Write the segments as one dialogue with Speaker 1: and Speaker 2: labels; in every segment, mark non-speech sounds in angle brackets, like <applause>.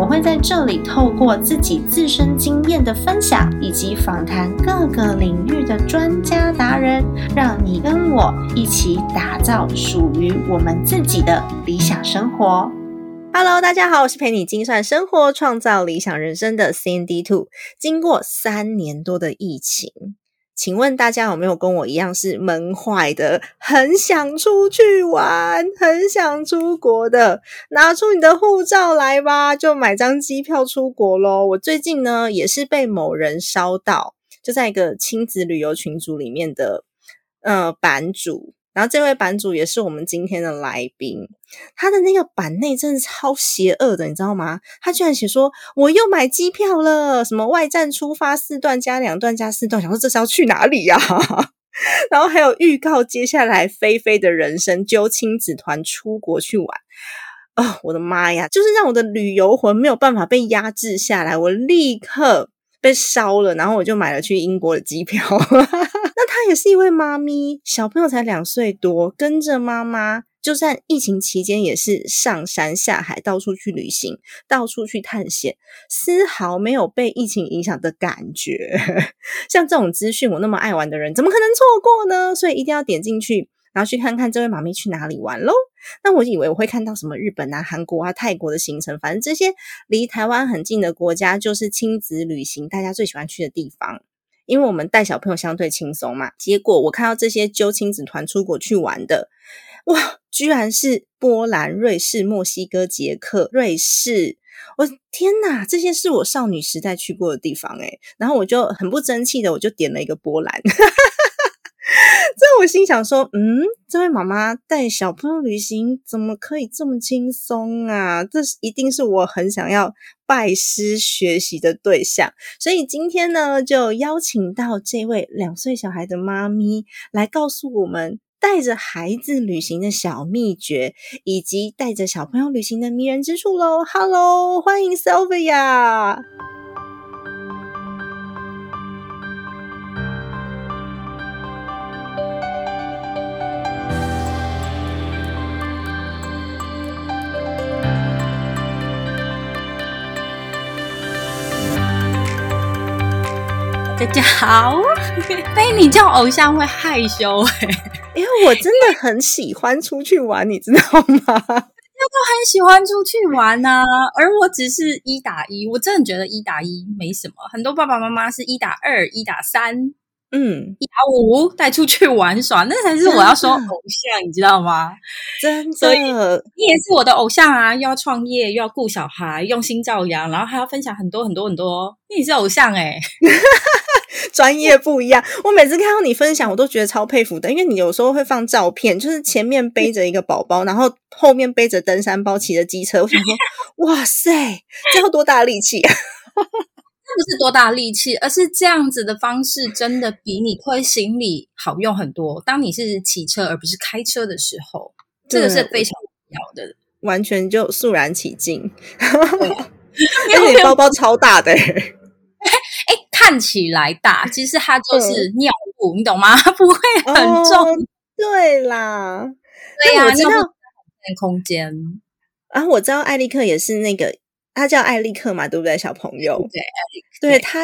Speaker 1: 我会在这里透过自己自身经验的分享，以及访谈各个领域的专家达人，让你跟我一起打造属于我们自己的理想生活。Hello，大家好，我是陪你精算生活、创造理想人生的 Sandy Two。经过三年多的疫情。请问大家有没有跟我一样是闷坏的，很想出去玩，很想出国的？拿出你的护照来吧，就买张机票出国喽！我最近呢也是被某人烧到，就在一个亲子旅游群组里面的呃版主。然后这位版主也是我们今天的来宾，他的那个版内真的超邪恶的，你知道吗？他居然写说我又买机票了，什么外站出发四段加两段加四段，想说这是要去哪里呀？<laughs> 然后还有预告接下来菲菲的人生，揪亲子团出国去玩。哦，我的妈呀！就是让我的旅游魂没有办法被压制下来，我立刻。被烧了，然后我就买了去英国的机票。<laughs> 那她也是一位妈咪，小朋友才两岁多，跟着妈妈，就算疫情期间也是上山下海，到处去旅行，到处去探险，丝毫没有被疫情影响的感觉。<laughs> 像这种资讯，我那么爱玩的人，怎么可能错过呢？所以一定要点进去。然后去看看这位妈咪去哪里玩喽？那我以为我会看到什么日本啊、韩国啊、泰国的行程，反正这些离台湾很近的国家就是亲子旅行大家最喜欢去的地方，因为我们带小朋友相对轻松嘛。结果我看到这些揪亲子团出国去玩的，哇，居然是波兰、瑞士、墨西哥、捷克、瑞士，我天哪，这些是我少女时代去过的地方诶然后我就很不争气的，我就点了一个波兰。<laughs> 这我心想说，嗯，这位妈妈带小朋友旅行怎么可以这么轻松啊？这是一定是我很想要拜师学习的对象。所以今天呢，就邀请到这位两岁小孩的妈咪来告诉我们带着孩子旅行的小秘诀，以及带着小朋友旅行的迷人之处喽。Hello，欢迎 Sylvia。
Speaker 2: 大家好，被 <laughs> 你叫偶像会害羞哎，
Speaker 1: 因为我真的很喜欢出去玩，你知道吗？大家
Speaker 2: 都很喜欢出去玩呐，而我只是一打一，我真的觉得一打一没什么。很多爸爸妈妈是一打二、一打三，嗯，一打五带出去玩耍，那才是我要说偶像，你知道吗？
Speaker 1: 真的，
Speaker 2: 你也是我的偶像啊！又要创业，又要顾小孩，用心照养，然后还要分享很多很多很多，你是偶像哎。<laughs>
Speaker 1: 专业不一样，我每次看到你分享，我都觉得超佩服的。因为你有时候会放照片，就是前面背着一个宝宝，然后后面背着登山包，骑着机车。我想说，哇塞，这要多大力气啊！<laughs>
Speaker 2: 不是多大力气，而是这样子的方式，真的比你推行李好用很多。当你是骑车而不是开车的时候，这个是非常重要的，
Speaker 1: 完全就肃然起敬。<laughs> 而且包包超大的。
Speaker 2: 看起来大，其实它就是尿布，你懂吗？<laughs> 不会很重。
Speaker 1: 对啦，
Speaker 2: 对呀，我知道空间。
Speaker 1: 然后我知道艾利克也是那个，他叫艾利克嘛，对不对？小朋友，
Speaker 2: 对，
Speaker 1: 对他，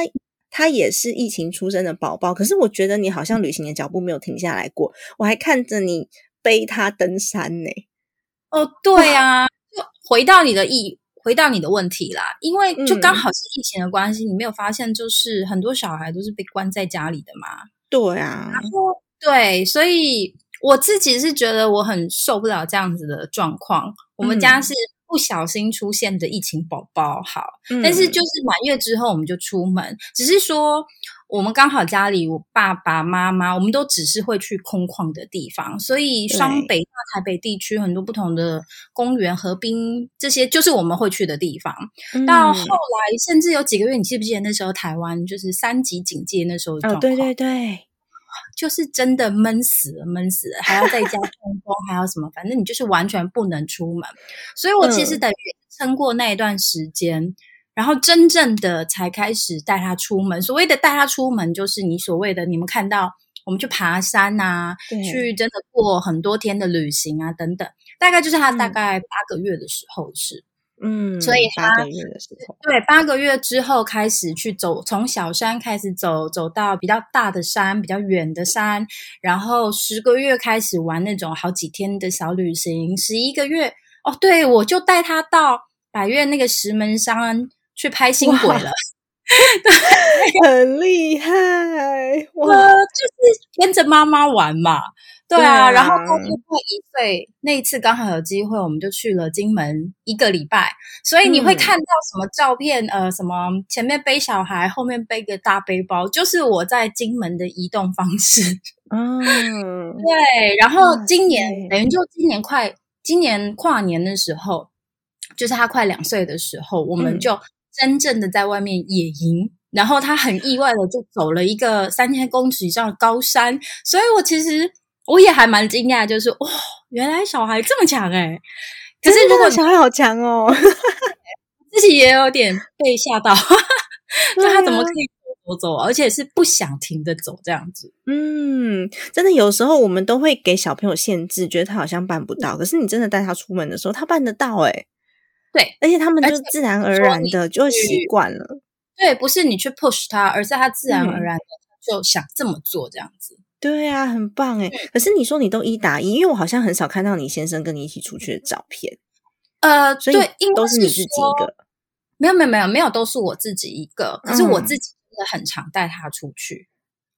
Speaker 1: 他也是疫情出生的宝宝。可是我觉得你好像旅行的脚步没有停下来过，我还看着你背他登山呢。
Speaker 2: 哦，对啊，就回到你的意。回到你的问题啦，因为就刚好是疫情的关系，你没有发现就是很多小孩都是被关在家里的嘛？
Speaker 1: 对啊，
Speaker 2: 然后对，所以我自己是觉得我很受不了这样子的状况。我们家是不小心出现的疫情宝宝，好，但是就是满月之后我们就出门，只是说。我们刚好家里，我爸爸妈妈，我们都只是会去空旷的地方，所以双北大台北地区很多不同的公园、河滨这些，就是我们会去的地方。到后来，甚至有几个月，你记不记得那时候台湾就是三级警戒那时候的状况？
Speaker 1: 对对对，
Speaker 2: 就是真的闷死了，闷死了，还要在家通风，还要什么，反正你就是完全不能出门。所以我其实等于撑过那一段时间，然后真正的才开始带他出门。所谓的带他出门，就是你所谓的你们看到我们去爬山啊，去真的过很多天的旅行啊等等，大概就是他大概八个月的时候是。
Speaker 1: 嗯，
Speaker 2: 所以
Speaker 1: 八个月的时候，
Speaker 2: 对，八个月之后开始去走，从小山开始走，走到比较大的山，比较远的山，然后十个月开始玩那种好几天的小旅行，十一个月哦，对我就带他到百越那个石门山去拍星轨 <laughs> 了，<laughs>
Speaker 1: 很厉害
Speaker 2: 哇，就是跟着妈妈玩嘛。对啊，然后他就快一岁，那一次刚好有机会，我们就去了金门一个礼拜。所以你会看到什么照片？呃，什么前面背小孩，后面背个大背包，就是我在金门的移动方式。<laughs>
Speaker 1: 嗯，
Speaker 2: 对。然后今年等于就今年快今年跨年的时候，就是他快两岁的时候，我们就真正的在外面野营。然后他很意外的就走了一个三千公尺以上的高山，所以我其实。我也还蛮惊讶，就是哇，原来小孩这么强哎！可是如果
Speaker 1: 小孩好强哦，<laughs>
Speaker 2: 自己也有点被吓到，<laughs> 就他怎么可以走走，而且是不想停的走这样子？
Speaker 1: 嗯，真的有时候我们都会给小朋友限制，觉得他好像办不到。可是你真的带他出门的时候，他办得到哎。
Speaker 2: 对，
Speaker 1: 而且他们就自然而然的就习惯了。
Speaker 2: 对，不是你去 push 他，而是他自然而然的就想这么做这样子。
Speaker 1: 对啊，很棒哎！可是你说你都一打一，因为我好像很少看到你先生跟你一起出去的照片。
Speaker 2: 呃，所以
Speaker 1: 都是你自己一个。
Speaker 2: 没有没有没有没有，都是我自己一个。可是我自己真的很常带他出去。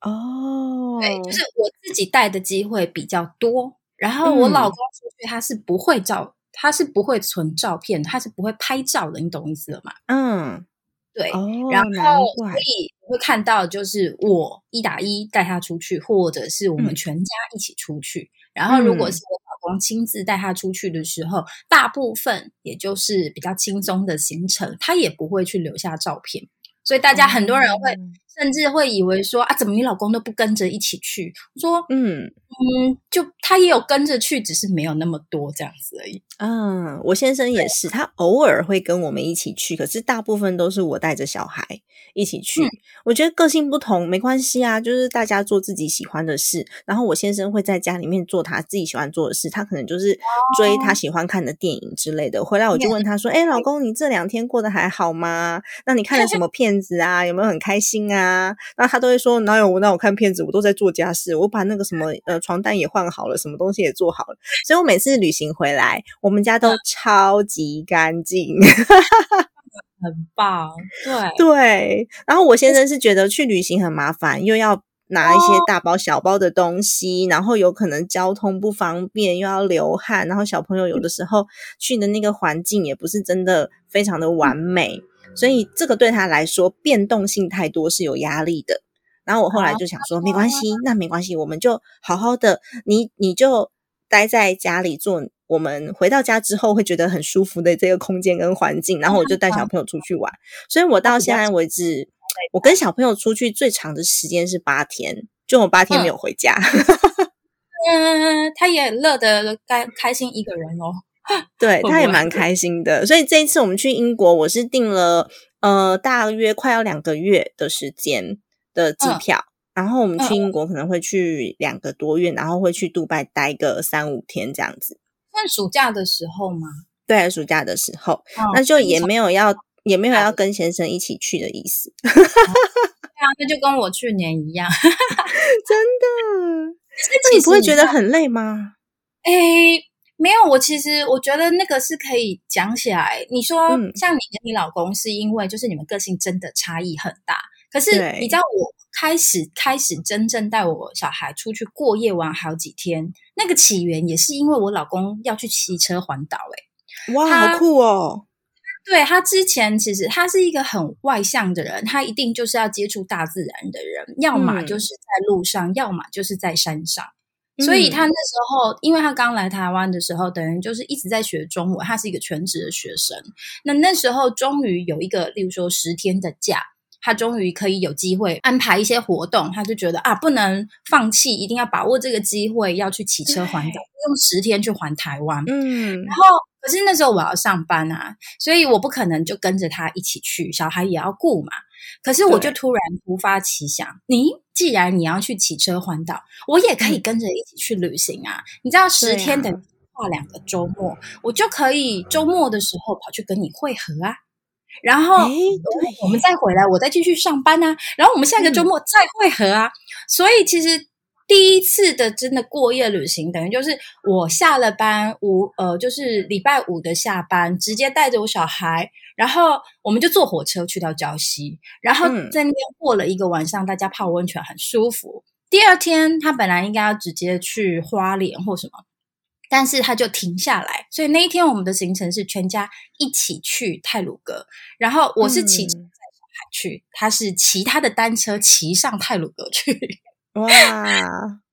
Speaker 1: 哦，
Speaker 2: 对，就是我自己带的机会比较多。然后我老公出去，他是不会照，他是不会存照片，他是不会拍照的。你懂意思了吗？
Speaker 1: 嗯。
Speaker 2: 对，然后所以会看到，就是我一打一带他出去，或者是我们全家一起出去。然后，如果是我老公亲自带他出去的时候，大部分也就是比较轻松的行程，他也不会去留下照片。所以大家很多人会甚至会以为说啊，怎么你老公都不跟着一起去？我说，嗯嗯，就他也有跟着去，只是没有那么多这样子而已。
Speaker 1: 嗯，我先生也是，他偶尔会跟我们一起去，可是大部分都是我带着小孩一起去。我觉得个性不同没关系啊，就是大家做自己喜欢的事。然后我先生会在家里面做他自己喜欢做的事，他可能就是追他喜欢看的电影之类的。回来我就问 <laughs> 他说：“哎，老公，你这两天过得还好吗？那你看了什么 <laughs> 片子啊？有没有很开心啊？”那他都会说：“哪有我？那我看片子，我都在做家事，我把那个什么呃床单也换好了，什么东西也做好了。”所以我每次旅行回来，我们家都超级干净，<laughs>
Speaker 2: 很棒。对
Speaker 1: 对，然后我先生是觉得去旅行很麻烦，又要拿一些大包小包的东西，然后有可能交通不方便，又要流汗，然后小朋友有的时候去的那个环境也不是真的非常的完美。所以这个对他来说变动性太多是有压力的。然后我后来就想说，没关系，那没关系，我们就好好的，你你就待在家里做，我们回到家之后会觉得很舒服的这个空间跟环境。然后我就带小朋友出去玩。所以我到现在为止，我跟小朋友出去最长的时间是八天，就我八天没有回家。<laughs>
Speaker 2: 嗯，他也乐得开开心一个人哦。<laughs>
Speaker 1: 对，他也蛮开心的，所以这一次我们去英国，我是订了呃大约快要两个月的时间的机票，然后我们去英国可能会去两个多月，然后会去杜拜待个三五天这样子。
Speaker 2: 算暑假的时候吗？
Speaker 1: 对，暑假的时候，那就也没有要也没有要跟先生一起去的意思。对
Speaker 2: 啊，那就跟我去年一样，<laughs>
Speaker 1: 真的。那你不会觉得很累吗？
Speaker 2: 哎。没有，我其实我觉得那个是可以讲起来。你说像你跟你老公，是因为就是你们个性真的差异很大。可是你知道，我开始开始真正带我小孩出去过夜玩好几天，那个起源也是因为我老公要去骑车环岛。哎，
Speaker 1: 哇，好酷哦！
Speaker 2: 对他之前其实他是一个很外向的人，他一定就是要接触大自然的人，要么就是在路上，要么就是在山上。所以他那时候，因为他刚来台湾的时候，等于就是一直在学中文。他是一个全职的学生。那那时候终于有一个，例如说十天的假，他终于可以有机会安排一些活动，他就觉得啊，不能放弃，一定要把握这个机会，要去骑车环岛，用十天去环台湾。嗯，然后可是那时候我要上班啊，所以我不可能就跟着他一起去，小孩也要顾嘛。可是我就突然突发奇想，你既然你要去骑车环岛，我也可以跟着一起去旅行啊！你知道十天等于跨两个周末，我就可以周末的时候跑去跟你会合啊。然后我们再回来，我再继续上班啊。然后我们下个周末再会合啊。所以其实第一次的真的过夜旅行，等于就是我下了班五呃，就是礼拜五的下班，直接带着我小孩。然后我们就坐火车去到礁溪，然后在那边过了一个晚上，大家泡温泉很舒服。第二天他本来应该要直接去花莲或什么，但是他就停下来，所以那一天我们的行程是全家一起去泰鲁阁。然后我是骑带小孩去，他是骑他的单车骑上泰鲁阁去。<laughs>
Speaker 1: 哇，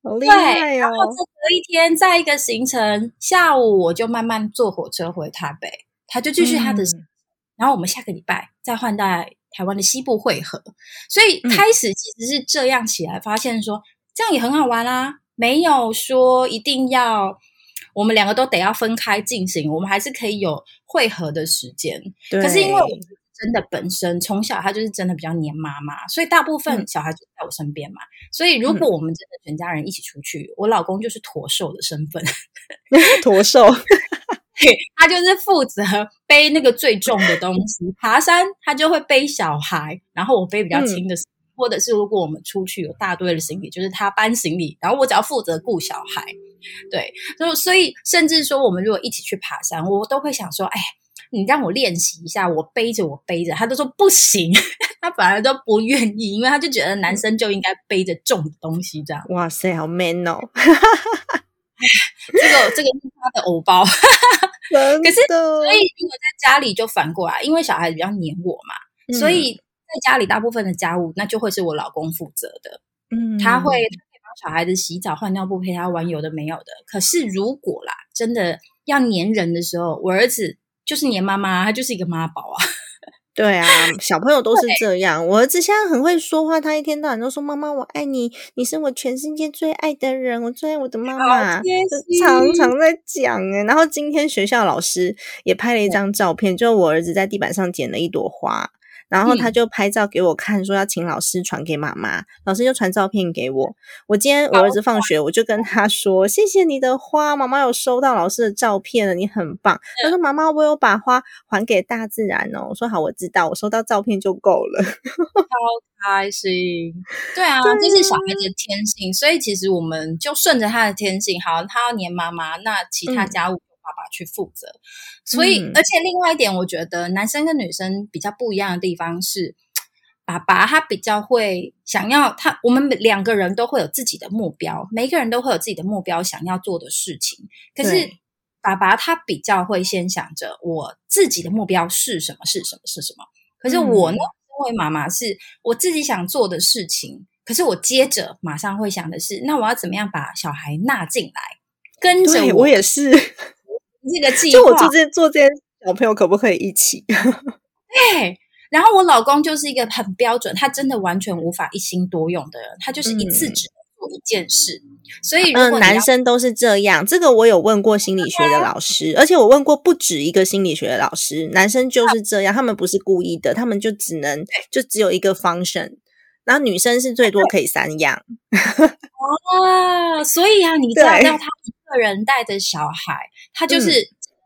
Speaker 1: 好厉害哦！
Speaker 2: 然后这隔一天再一个行程，下午我就慢慢坐火车回台北，他就继续他的。然后我们下个礼拜再换在台湾的西部汇合，所以开始其实是这样起来，发现说这样也很好玩啦，没有说一定要我们两个都得要分开进行，我们还是可以有汇合的时间。可是因为我真的本身从小他就是真的比较黏妈妈，所以大部分小孩就在我身边嘛。所以如果我们真的全家人一起出去，我老公就是驼兽的身份，<laughs>
Speaker 1: 驼兽。<laughs>
Speaker 2: 他就是负责背那个最重的东西，爬山他就会背小孩，然后我背比较轻的，或者是如果我们出去有大堆的行李，就是他搬行李，然后我只要负责顾小孩。对，就所以甚至说我们如果一起去爬山，我都会想说，哎，你让我练习一下，我背着我背着，他都说不行，<laughs> 他反而都不愿意，因为他就觉得男生就应该背着重的东西这样。
Speaker 1: 哇塞，好 man 哦！<laughs>
Speaker 2: 这个这个是他的偶包，<laughs> 可是所以如果在家里就反过来，因为小孩子比较黏我嘛，所以在家里大部分的家务那就会是我老公负责的。嗯，他会帮小孩子洗澡、换尿布、陪他玩有的没有的。可是如果啦，真的要黏人的时候，我儿子就是黏妈妈，他就是一个妈宝啊。<laughs>
Speaker 1: 对啊，小朋友都是这样。我儿子现在很会说话，他一天到晚都说：“妈妈，我爱你，你是我全世界最爱的人，我最爱我的妈妈。”常常在讲哎。然后今天学校老师也拍了一张照片，就我儿子在地板上捡了一朵花。然后他就拍照给我看，说要请老师传给妈妈，老师就传照片给我。我今天我儿子放学，我就跟他说：“谢谢你的花，妈妈有收到老师的照片了，你很棒。”他说：“妈妈，我有把花还给大自然哦。”我说：“好，我知道，我收到照片就够了。<laughs> ”
Speaker 2: 超开心，对啊，这是小孩子的天性，所以其实我们就顺着他的天性，好，他要黏妈妈，那其他家务。爸爸去负责，所以而且另外一点，我觉得男生跟女生比较不一样的地方是，爸爸他比较会想要他，我们两个人都会有自己的目标，每一个人都会有自己的目标想要做的事情。可是爸爸他比较会先想着我自己的目标是什么是什么是什么。可是我呢，因为妈妈是我自己想做的事情，可是我接着马上会想的是，那我要怎么样把小孩纳进来，跟着
Speaker 1: 我也是。
Speaker 2: 这个计划，
Speaker 1: 就我做这做这些小朋友可不可以一起？<laughs>
Speaker 2: 对，然后我老公就是一个很标准，他真的完全无法一心多用的人，他就是一次只能做一件事。所以，嗯，
Speaker 1: 男生都是这样。这个我有问过心理学的老师，而且我问过不止一个心理学的老师，男生就是这样，他们不是故意的，他们就只能就只有一个 function，然后女生是最多可以三样。<laughs>
Speaker 2: 哦，所以啊，你知道他一个人带着小孩。他就是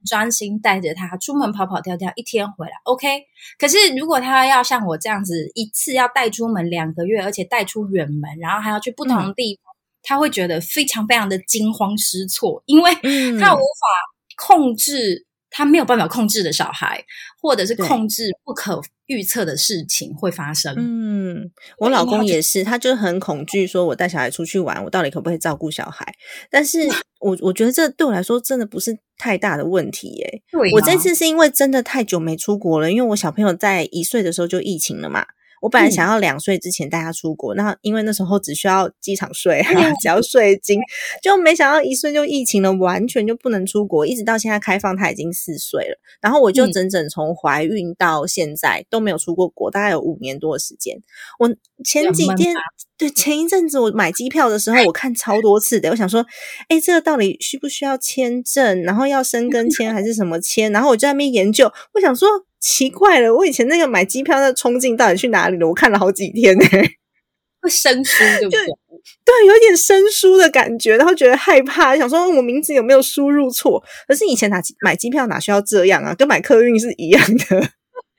Speaker 2: 专心带着他出门跑跑跳跳，一天回来 OK。可是如果他要像我这样子，一次要带出门两个月，而且带出远门，然后还要去不同地方，他会觉得非常非常的惊慌失措，因为他无法控制。他没有办法控制的小孩，或者是控制不可预测的事情会发生。
Speaker 1: 嗯，我老公也是，他就很恐惧，说我带小孩出去玩，我到底可不可以照顾小孩？但是我我觉得这对我来说真的不是太大的问题耶。我这次是因为真的太久没出国了，因为我小朋友在一岁的时候就疫情了嘛。我本来想要两岁之前带他出国，那因为那时候只需要机场税，<laughs> 只要税金，就没想到一岁就疫情了，完全就不能出国，一直到现在开放，他已经四岁了。然后我就整整从怀孕到现在都没有出过国，大概有五年多的时间。我前几天对前一阵子我买机票的时候，我看超多次的，我想说，哎，这个到底需不需要签证？然后要申根签还是什么签？然后我就在那边研究，我想说。奇怪了，我以前那个买机票那冲劲到底去哪里了？我看了好几天呢，<laughs>
Speaker 2: 会生疏对不对？<laughs>
Speaker 1: 对，有点生疏的感觉，然后觉得害怕，想说我名字有没有输入错？可是以前哪买机票哪需要这样啊？跟买客运是一样的。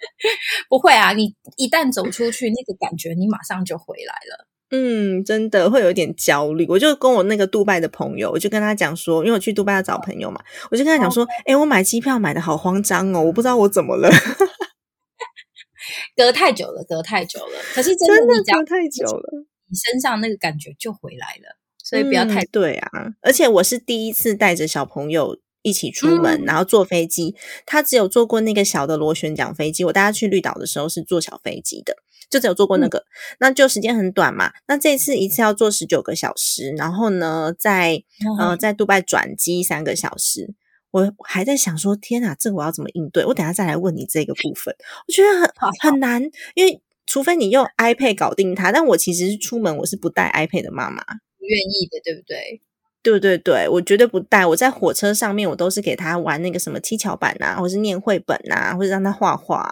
Speaker 1: <laughs>
Speaker 2: 不会啊，你一旦走出去，那个感觉你马上就回来了。
Speaker 1: 嗯，真的会有点焦虑。我就跟我那个杜拜的朋友，我就跟他讲说，因为我去杜拜要找朋友嘛，我就跟他讲说，哎，我买机票买的好慌张哦，我不知道我怎么了。<laughs>
Speaker 2: 隔太久了，隔太久了。可是
Speaker 1: 真
Speaker 2: 的
Speaker 1: 隔太久了，
Speaker 2: 你身上那个感觉就回来了。所以不要太
Speaker 1: 对啊。而且我是第一次带着小朋友一起出门，然后坐飞机。他只有坐过那个小的螺旋桨飞机，我带他去绿岛的时候是坐小飞机的。就只有做过那个，那就时间很短嘛。那这次一次要做十九个小时，然后呢，在呃在杜拜转机三个小时。我还在想说，天哪，这个我要怎么应对？我等下再来问你这个部分。我觉得很很难，因为除非你用 iPad 搞定它，但我其实是出门我是不带 iPad 的妈妈，
Speaker 2: 不愿意的，对不对？
Speaker 1: 对对对，我绝对不带。我在火车上面，我都是给他玩那个什么七巧板啊，或是念绘本啊，或者让他画画。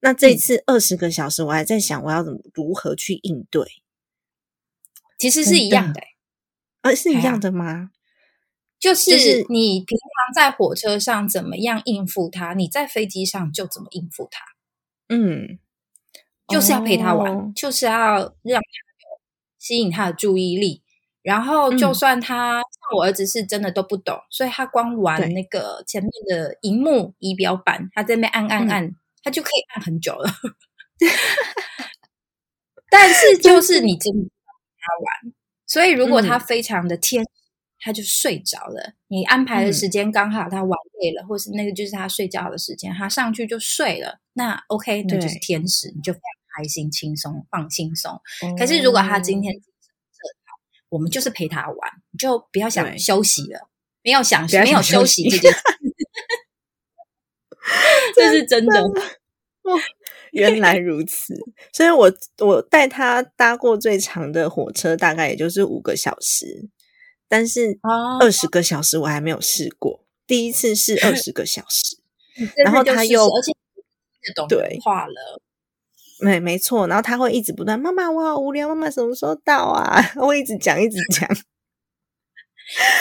Speaker 1: 那这次二十个小时，我还在想我要怎么如何去应对。
Speaker 2: 其实是一样的，
Speaker 1: 呃，是一样的吗？
Speaker 2: 就是你平常在火车上怎么样应付他，你在飞机上就怎么应付他。
Speaker 1: 嗯，
Speaker 2: 就是要陪他玩，就是要让他吸引他的注意力。然后，就算他像我儿子是真的都不懂，所以他光玩那个前面的荧幕仪表板，他在那边按按按。他就可以按很久了，<laughs> 但是 <laughs> 就是你真的他玩，所以如果他非常的天，他就睡着了。你安排的时间刚好他玩累了，或是那个就是他睡觉的时间，他上去就睡了。那 OK，那就是天使，你就非常开心、轻松、放轻松。可是如果他今天我们就是陪他玩，你就不要想休息了，没有想没有休息这件事。<laughs> 这是真的
Speaker 1: 哦，<laughs> 原来如此。所以，我我带他搭过最长的火车，大概也就是五个小时。但是二十个小时我还没有试过，第一次是二十个小时。<laughs> 然后他又
Speaker 2: 而且懂对话了，
Speaker 1: 没没错。然后他会一直不断：“妈妈，我好无聊，妈妈什么时候到啊？” <laughs> 我一直讲，一直讲。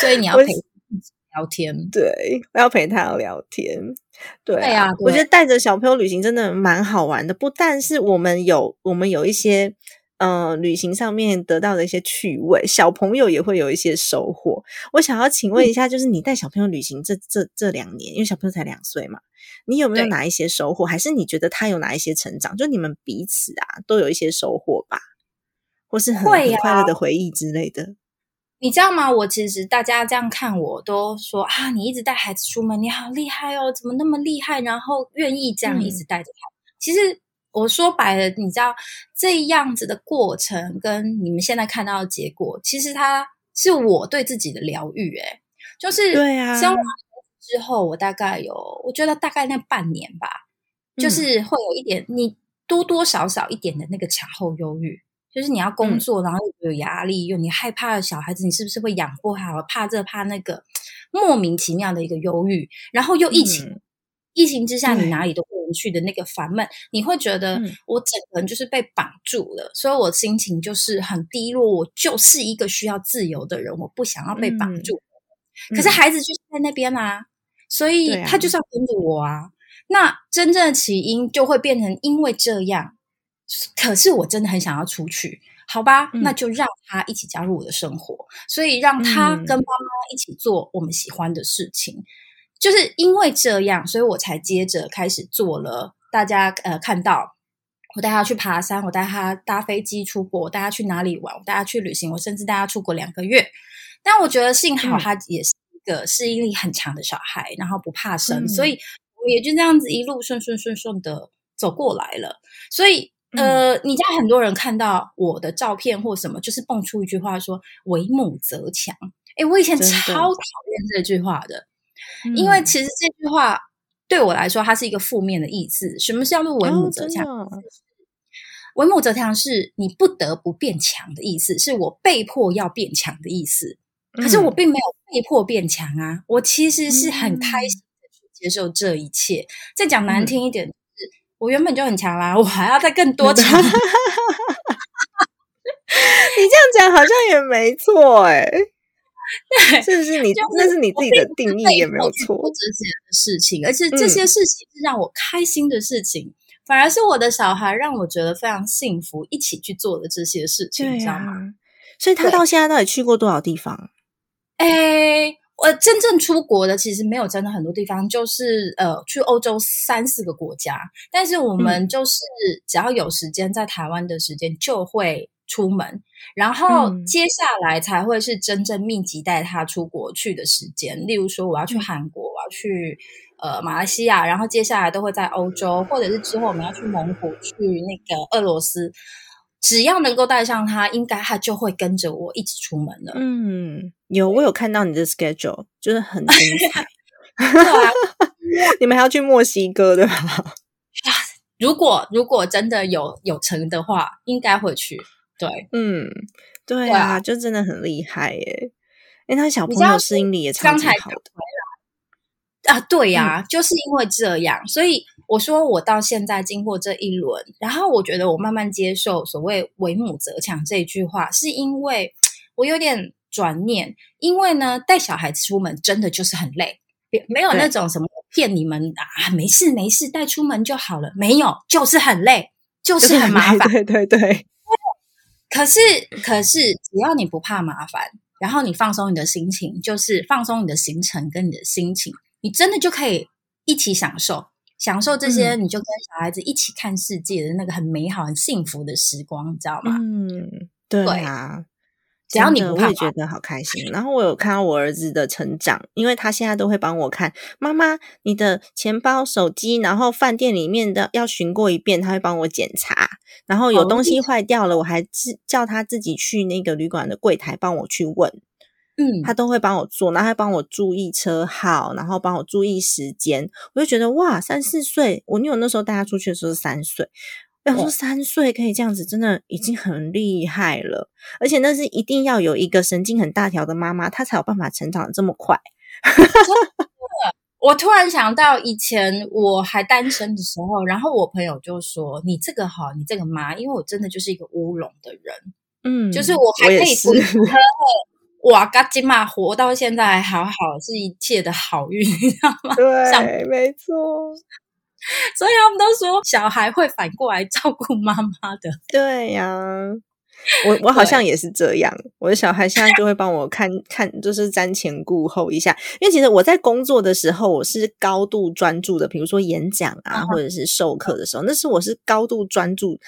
Speaker 2: 所以你要陪聊天，
Speaker 1: 对，我要陪他聊天。对
Speaker 2: 啊，
Speaker 1: 我觉得带着小朋友旅行真的蛮好玩的。不但是我们有，我们有一些呃旅行上面得到的一些趣味，小朋友也会有一些收获。我想要请问一下，就是你带小朋友旅行这这这两年，因为小朋友才两岁嘛，你有没有哪一些收获？还是你觉得他有哪一些成长？就你们彼此啊，都有一些收获吧，或是很很快乐的回忆之类的。
Speaker 2: 你知道吗？我其实大家这样看我都说啊，你一直带孩子出门，你好厉害哦，怎么那么厉害？然后愿意这样一直带着他。其实我说白了，你知道这样子的过程跟你们现在看到的结果，其实它是我对自己的疗愈。诶就是
Speaker 1: 对啊，
Speaker 2: 生完之后，我大概有，我觉得大概那半年吧，就是会有一点，你多多少少一点的那个产后忧郁。就是你要工作，然后有压力，又你害怕小孩子，你是不是会养不好？怕这怕那个，莫名其妙的一个忧郁，然后又疫情，疫情之下你哪里都不能去的那个烦闷，你会觉得我整个人就是被绑住了，所以我心情就是很低落。我就是一个需要自由的人，我不想要被绑住。可是孩子就是在那边啊，所以他就是要跟着我啊。那真正的起因就会变成因为这样。可是我真的很想要出去，好吧，那就让他一起加入我的生活，所以让他跟妈妈一起做我们喜欢的事情。就是因为这样，所以我才接着开始做了。大家呃看到我带他去爬山，我带他搭飞机出国，我带他去哪里玩，我带他去旅行，我甚至带他出国两个月。但我觉得幸好他也是一个适应力很强的小孩，然后不怕生，所以我也就这样子一路顺顺顺顺的走过来了。所以。呃，你家很多人看到我的照片或什么，就是蹦出一句话说“为母则强”。哎，我以前超讨厌这句话的，因为其实这句话对我来说，它是一个负面的意思。什么叫做“为母则强”？“为母则强”是你不得不变强的意思，是我被迫要变强的意思。可是我并没有被迫变强啊，我其实是很开心的去接受这一切。再讲难听一点。我原本就很强啦，我还要再更多强。<laughs> <laughs> 你
Speaker 1: 这样讲好像也没错哎，是不是你那是你自己的定义也没有错。
Speaker 2: 不值钱的事情，而且这些事情是让我开心的事情，反而是我的小孩让我觉得非常幸福，一起去做的这些事情，你知道吗？
Speaker 1: 所以他到现在到底去过多少地方？
Speaker 2: 哎。我真正出国的其实没有真的很多地方，就是呃去欧洲三四个国家，但是我们就是只要有时间在台湾的时间就会出门，然后接下来才会是真正密集带他出国去的时间。例如说我要去韩国，我要去呃马来西亚，然后接下来都会在欧洲，或者是之后我们要去蒙古、去那个俄罗斯。只要能够带上他，应该他就会跟着我一起出门了。
Speaker 1: 嗯，有我有看到你的 schedule，就是很精彩。<laughs> 你们还要去墨西哥对吧？<laughs>
Speaker 2: 如果如果真的有有成的话，应该会去。对，
Speaker 1: 嗯，对啊，就真的很厉害耶。因为他小朋友适应力也超级好的。
Speaker 2: 啊，对呀，就是因为这样，所以。我说，我到现在经过这一轮，然后我觉得我慢慢接受所谓“为母则强”这句话，是因为我有点转念，因为呢，带小孩子出门真的就是很累，没有那种什么骗你们啊，没事没事，带出门就好了，没有，就是很累，就是很麻烦，
Speaker 1: 对对 <laughs> 对。
Speaker 2: 可是可是，只要你不怕麻烦，然后你放松你的心情，就是放松你的行程跟你的心情，你真的就可以一起享受。享受这些，你就跟小孩子一起看世界的那个很美好、很幸福的时光，你知道吗？
Speaker 1: 嗯，对啊，只要你不会觉得好开心。然后我有看到我儿子的成长，因为他现在都会帮我看妈妈你的钱包、手机，然后饭店里面的要巡过一遍，他会帮我检查。然后有东西坏掉了，我还自叫他自己去那个旅馆的柜台帮我去问。
Speaker 2: 嗯，
Speaker 1: 他都会帮我做，然后还帮我注意车号，然后帮我注意时间。我就觉得哇，三四岁，我因为我那时候带他出去的时候是三岁，要说三岁可以这样子，真的已经很厉害了。而且那是一定要有一个神经很大条的妈妈，她才有办法成长的这么快。
Speaker 2: 我突然想到以前我还单身的时候，然后我朋友就说：“你这个好，你这个妈，因为我真的就是一个乌龙的人，
Speaker 1: 嗯，
Speaker 2: 就是我还可以吃喝。”哇，嘎金嘛，活到现在还好好，是一切的好运，<laughs> 你知道吗？
Speaker 1: 对，没错。
Speaker 2: 所以他们都说小孩会反过来照顾妈妈的。<laughs>
Speaker 1: 对呀，我我好像也是这样。我的小孩现在就会帮我看 <laughs> 看，就是瞻前顾后一下。因为其实我在工作的时候，我是高度专注的，比如说演讲啊，或者是授课的时候，那是我是高度专注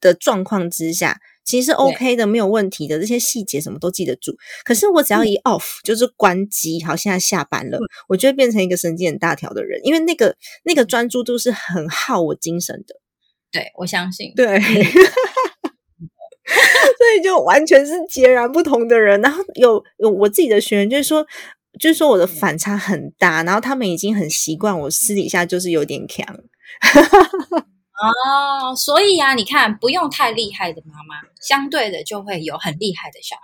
Speaker 1: 的状况之下。其实是 OK 的，没有问题的，这些细节什么都记得住。可是我只要一 off，就是关机，好，现在下班了，我就会变成一个神经很大条的人，因为那个那个专注度是很耗我精神的。
Speaker 2: 对，我相信。
Speaker 1: 对，<laughs> 所以就完全是截然不同的人。然后有有我自己的学员，就是说，就是说我的反差很大，然后他们已经很习惯我私底下就是有点强。
Speaker 2: 哦，所以啊，你看，不用太厉害的妈妈，相对的就会有很厉害的小孩。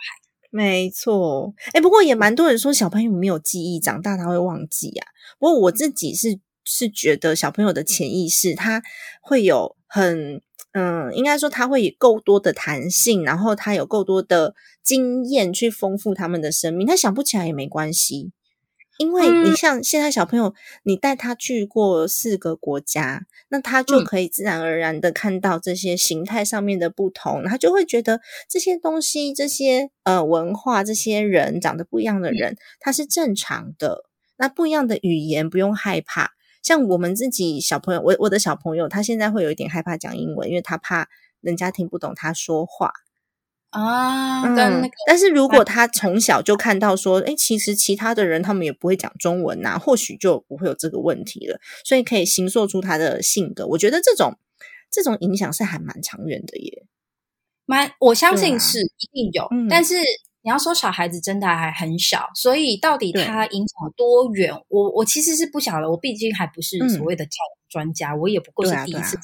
Speaker 1: 没错，哎，不过也蛮多人说小朋友没有记忆，长大他会忘记啊。不过我自己是是觉得小朋友的潜意识他会有很嗯，应该说他会有够多的弹性，然后他有够多的经验去丰富他们的生命。他想不起来也没关系。因为你像现在小朋友，你带他去过四个国家，那他就可以自然而然的看到这些形态上面的不同，他就会觉得这些东西、这些呃文化、这些人长得不一样的人，他是正常的。那不一样的语言不用害怕，像我们自己小朋友，我我的小朋友，他现在会有一点害怕讲英文，因为他怕人家听不懂他说话。
Speaker 2: 啊，跟那个，
Speaker 1: 但是如果他从小就看到说，哎，其实其他的人他们也不会讲中文呐，或许就不会有这个问题了。所以可以形塑出他的性格。我觉得这种这种影响是还蛮长远的耶。
Speaker 2: 蛮，我相信是一定有，但是你要说小孩子真的还很小，所以到底他影响多远，我我其实是不晓得。我毕竟还不是所谓的教育专家，我也不过是第一次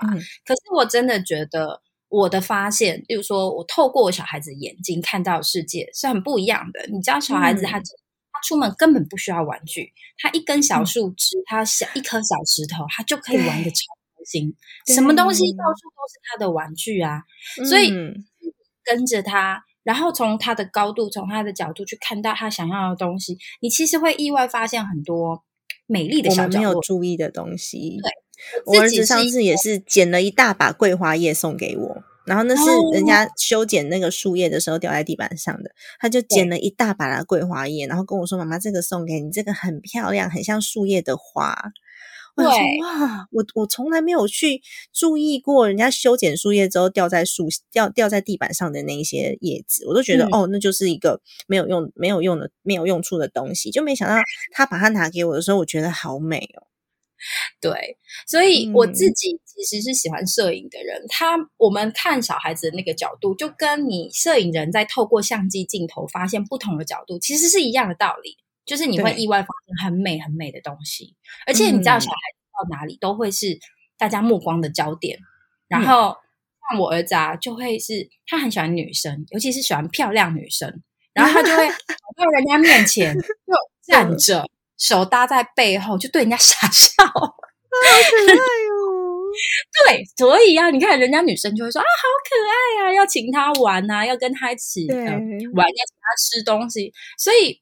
Speaker 2: 嘛。可是我真的觉得我的发现，例如说我透过我小孩子眼睛看到世界是很不一样的。你知道，小孩子他他出门根本不需要玩具，他一根小树枝，他小一颗小石头，他就可以玩的超开。心，什么东西到处都是他的玩具啊，所以跟着他，然后从他的高度，从他的角度去看到他想要的东西，你其实会意外发现很多美丽的小
Speaker 1: 没有注意的东西。对，我儿子上次也是捡了一大把桂花叶送给我，然后那是人家修剪那个树叶的时候掉在地板上的，他就捡了一大把的桂花叶，然后跟我说：“妈妈，这个送给你，这个很漂亮，很像树叶的花。”
Speaker 2: 对
Speaker 1: 哇，我我从来没有去注意过人家修剪树叶之后掉在树掉掉在地板上的那一些叶子，我都觉得哦，那就是一个没有用、没有用的、没有用处的东西。就没想到他把它拿给我的时候，我觉得好美哦。
Speaker 2: 对，所以我自己其实是喜欢摄影的人。他我们看小孩子的那个角度，就跟你摄影人在透过相机镜头发现不同的角度，其实是一样的道理。就是你会意外发现很美很美的东西，而且你知道小孩子到哪里都会是大家目光的焦点。然后像我儿子啊，就会是他很喜欢女生，尤其是喜欢漂亮女生，然后他就会 <laughs> 跑到人家面前就站着，手搭在背后，就对人家 <laughs> 傻笑，好
Speaker 1: 可爱哦。<laughs>
Speaker 2: 对，所以啊，你看人家女生就会说啊，好可爱啊，要请他玩啊，要跟他一起玩，要请他吃东西，所以。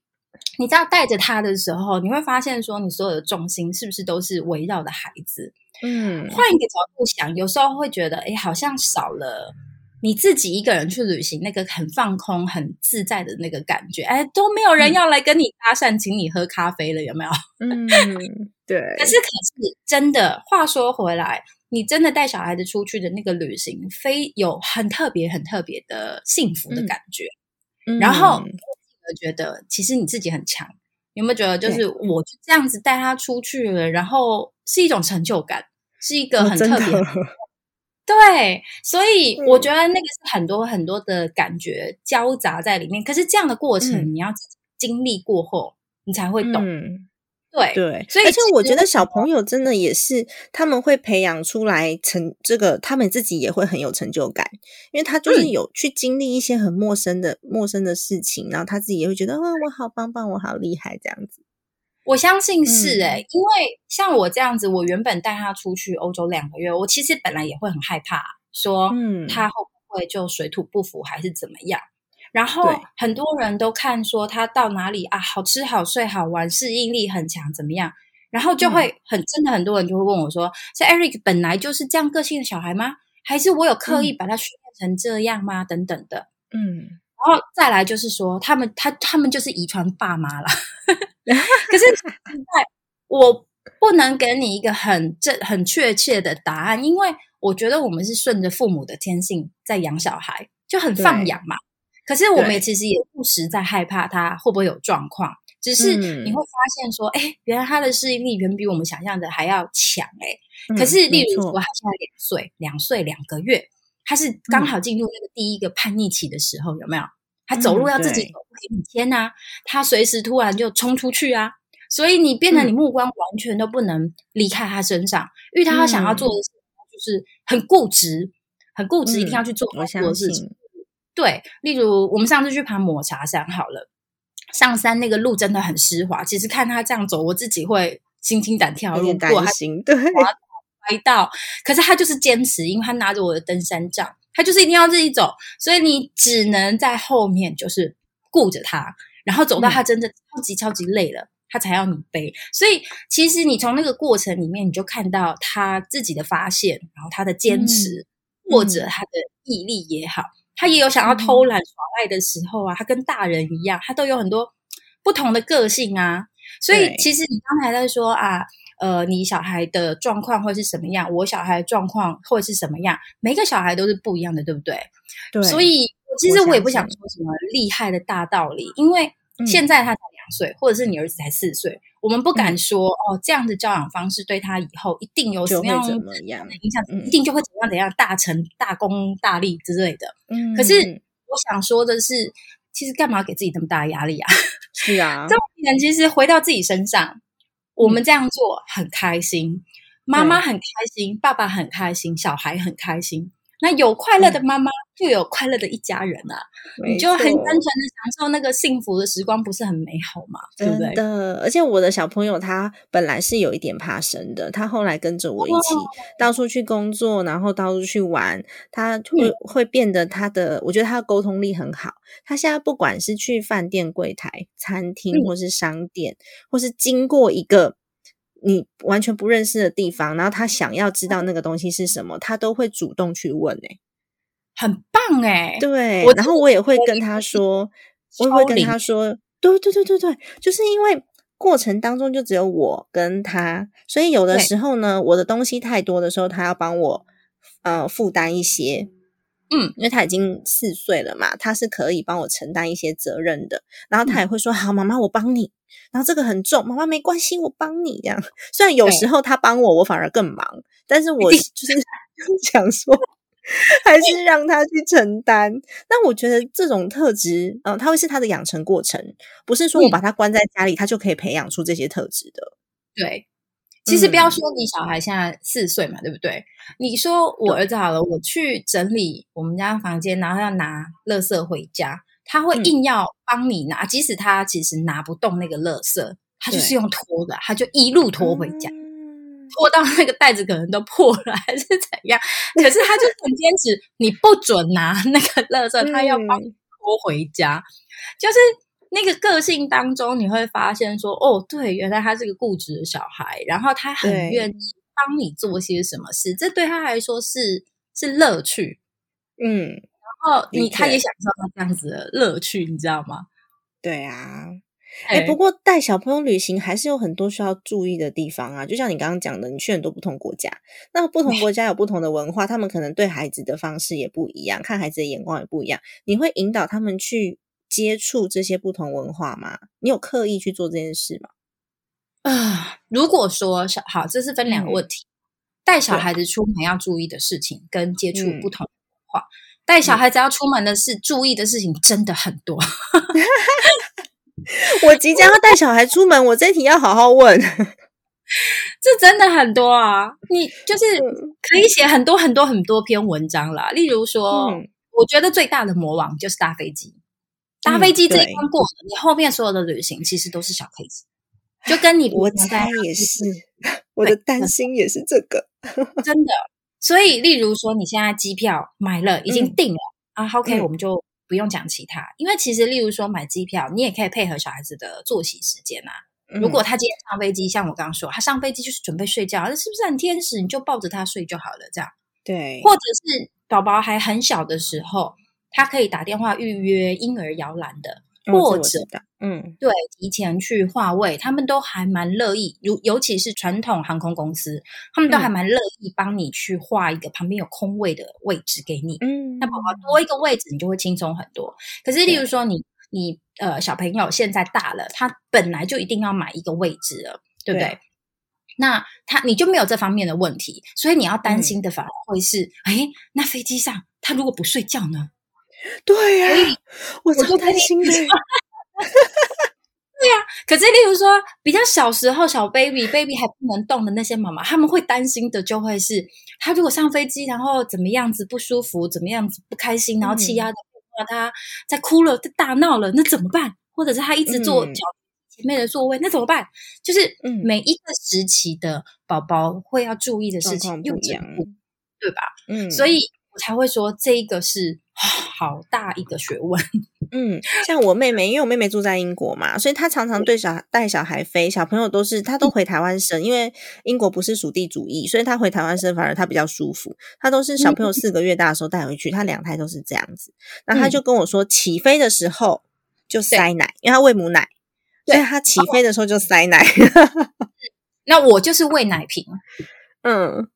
Speaker 2: 你知道带着他的时候，你会发现说，你所有的重心是不是都是围绕的孩子？嗯，换一个角度想，有时候会觉得，哎，好像少了你自己一个人去旅行那个很放空、很自在的那个感觉。哎，都没有人要来跟你搭讪，请你喝咖啡了，有没有？
Speaker 1: 嗯，<laughs> 对。
Speaker 2: 可是，可是，真的，话说回来，你真的带小孩子出去的那个旅行，非有很特别、很特别的幸福的感觉。然后。觉得其实你自己很强，有没有觉得就是我就这样子带他出去了，然后是一种成就感，是一个很特别。对，所以我觉得那个是很多很多的感觉交杂在里面。可是这样的过程，你要经历过后，你才会懂。对
Speaker 1: 对，
Speaker 2: 所以
Speaker 1: 而且我觉得小朋友真的也是，他们会培养出来成这个，他们自己也会很有成就感，因为他就是有去经历一些很陌生的陌生的事情，然后他自己也会觉得，哦，我好棒棒，我好厉害，这样子。
Speaker 2: 我相信是诶，因为像我这样子，我原本带他出去欧洲两个月，我其实本来也会很害怕，说他会不会就水土不服，还是怎么样。然后很多人都看说他到哪里啊，好吃好睡好玩，适应力很强，怎么样？然后就会很真的很多人就会问我说：“是 Eric 本来就是这样个性的小孩吗？还是我有刻意把他训练成这样吗？等等的。”嗯，然后再来就是说，他们他他们就是遗传爸妈了。<laughs> 可是现在我不能给你一个很正很确切的答案，因为我觉得我们是顺着父母的天性在养小孩，就很放养嘛。可是我们其实也不时在害怕他会不会有状况，只是你会发现说，哎，原来他的适应力远比我们想象的还要强，哎。可是，例如我他现在两岁，两岁两个月，他是刚好进入那个第一个叛逆期的时候，有没有？他走路要自己走，不给你牵呐，他随时突然就冲出去啊，所以你变得你目光完全都不能离开他身上，因为他想要做的事就是很固执，很固执，一定要去做很多的事情。对，例如我们上次去爬抹茶山，好了，上山那个路真的很湿滑。其实看他这样走，我自己会心惊胆跳，
Speaker 1: 有点担心。对，
Speaker 2: 摔到，可是他就是坚持，因为他拿着我的登山杖，他就是一定要自己走，所以你只能在后面就是顾着他，然后走到他真的超级超级累了，他才要你背。所以其实你从那个过程里面，你就看到他自己的发现，然后他的坚持，或者他的毅力也好。他也有想要偷懒耍赖的时候啊，他跟大人一样，他都有很多不同的个性啊。所以其实你刚才在说啊，呃，你小孩的状况会是什么样？我小孩的状况会是什么样？每个小孩都是不一样的，对不对？
Speaker 1: 对。
Speaker 2: 所以其实我也不想说什么厉害的大道理，因为现在他才两两岁，或者是你儿子才四岁，我们不敢说哦，这样的教养方式对他以后一定有什么样的影响，一定就会怎样怎样大成大功大利之类的。嗯，可是我想说的是，其实干嘛给自己那么大的压力啊？<laughs>
Speaker 1: 是啊，
Speaker 2: 这点其实回到自己身上，我们这样做很开心，妈妈很开心，爸爸很开心，小孩很开心。那有快乐的妈妈，就有快乐的一家人啊！你就很单纯的享受那个幸福的时光，不是很美好吗？对不对？
Speaker 1: 的。而且我的小朋友他本来是有一点怕生的，他后来跟着我一起到处去工作，然后到处去玩，他会会变得他的，我觉得他的沟通力很好。他现在不管是去饭店柜台、餐厅，或是商店，或是经过一个。你完全不认识的地方，然后他想要知道那个东西是什么，他都会主动去问，哎，
Speaker 2: 很棒哎，
Speaker 1: 对，然后我也会跟他说，我也会跟他说，对对对对对，就是因为过程当中就只有我跟他，所以有的时候呢，我的东西太多的时候，他要帮我呃负担一些。
Speaker 2: 嗯，
Speaker 1: 因为他已经四岁了嘛，他是可以帮我承担一些责任的。然后他也会说：“好，妈妈，我帮你。”然后这个很重，妈妈没关系，我帮你。这样，<laughs> 虽然有时候他帮我，我反而更忙，但是我就是 <laughs> 想说，<laughs> 还是让他去承担。那我觉得这种特质，嗯，他会是他的养成过程，不是说我把他关在家里，他就可以培养出这些特质的。
Speaker 2: 对。其实不要说你小孩现在四岁嘛，对不对？你说我儿子好了，我去整理我们家房间，然后要拿垃圾回家，他会硬要帮你拿，即使他其实拿不动那个垃圾，他就是用拖的，他就一路拖回家，拖到那个袋子可能都破了 <laughs> 还是怎样，可是他就很坚持，你不准拿那个垃圾，他要帮你拖回家，就是。那个个性当中，你会发现说，哦，对，原来他是个固执的小孩，然后他很愿意帮你做些什么事，这对他来说是是乐趣，
Speaker 1: 嗯，
Speaker 2: 然后你他也享受到这样子的乐趣，你知道吗？
Speaker 1: 对啊，哎，不过带小朋友旅行还是有很多需要注意的地方啊，就像你刚刚讲的，你去很多不同国家，那不同国家有不同的文化，他们可能对孩子的方式也不一样，看孩子的眼光也不一样，你会引导他们去。接触这些不同文化吗？你有刻意去做这件事吗？
Speaker 2: 啊，如果说小好，这是分两个问题。带小孩子出门要注意的事情，跟接触不同文化。带小孩子要出门的事，注意的事情真的很多。<laughs> <laughs>
Speaker 1: 我即将要带小孩出门，我这题要好好问。<laughs>
Speaker 2: 这真的很多啊！你就是可以写很多很多很多篇文章啦。例如说，我觉得最大的魔王就是搭飞机。搭飞机这一关过了，你后面所有的旅行其实都是小 case，就跟你
Speaker 1: 我猜也是，<laughs> 我的担心也是这个，
Speaker 2: 真的。所以，例如说你现在机票买了，已经定了啊，OK，我们就不用讲其他，因为其实例如说买机票，你也可以配合小孩子的作息时间啊。如果他今天上飞机，像我刚刚说，他上飞机就是准备睡觉，那是不是很天使？你就抱着他睡就好了，这样
Speaker 1: 对。
Speaker 2: 或者是宝宝还很小的时候。他可以打电话预约婴儿摇篮的，或者
Speaker 1: 嗯，
Speaker 2: 对，提前去划位，他们都还蛮乐意。尤尤其是传统航空公司，他们都还蛮乐意帮你去划一个旁边有空位的位置给你。
Speaker 1: 嗯，
Speaker 2: 那宝宝多一个位置，你就会轻松很多。可是，例如说你你呃小朋友现在大了，他本来就一定要买一个位置了，对不对？那他你就没有这方面的问题，所以你要担心的反而会是，哎，那飞机上他如果不睡觉呢？<laughs>
Speaker 1: 对呀，我超担心的。<laughs>
Speaker 2: 对呀，可是例如说，比较小时候小 baby baby 还不能动的那些妈妈，他们会担心的就会是，他如果上飞机，然后怎么样子不舒服，怎么样子不开心，然后气压的变化，他在哭了，在大闹了，那怎么办？或者是他一直坐脚前面的座位，那怎么办？就是每一个时期的宝宝会要注意的事情又不一样，对吧？
Speaker 1: 嗯，
Speaker 2: 所以我才会说这一个是。<sighs> 好大一个学问，<laughs>
Speaker 1: 嗯，像我妹妹，因为我妹妹住在英国嘛，所以她常常对小带小孩飞，小朋友都是她都回台湾生，因为英国不是属地主义，所以她回台湾生反而她比较舒服。她都是小朋友四个月大的时候带回去，她两胎都是这样子。那她就跟我说，起飞的时候就塞奶，因为她喂母奶，所以她起飞的时候就塞奶。<laughs>
Speaker 2: 那我就是喂奶瓶，
Speaker 1: 嗯。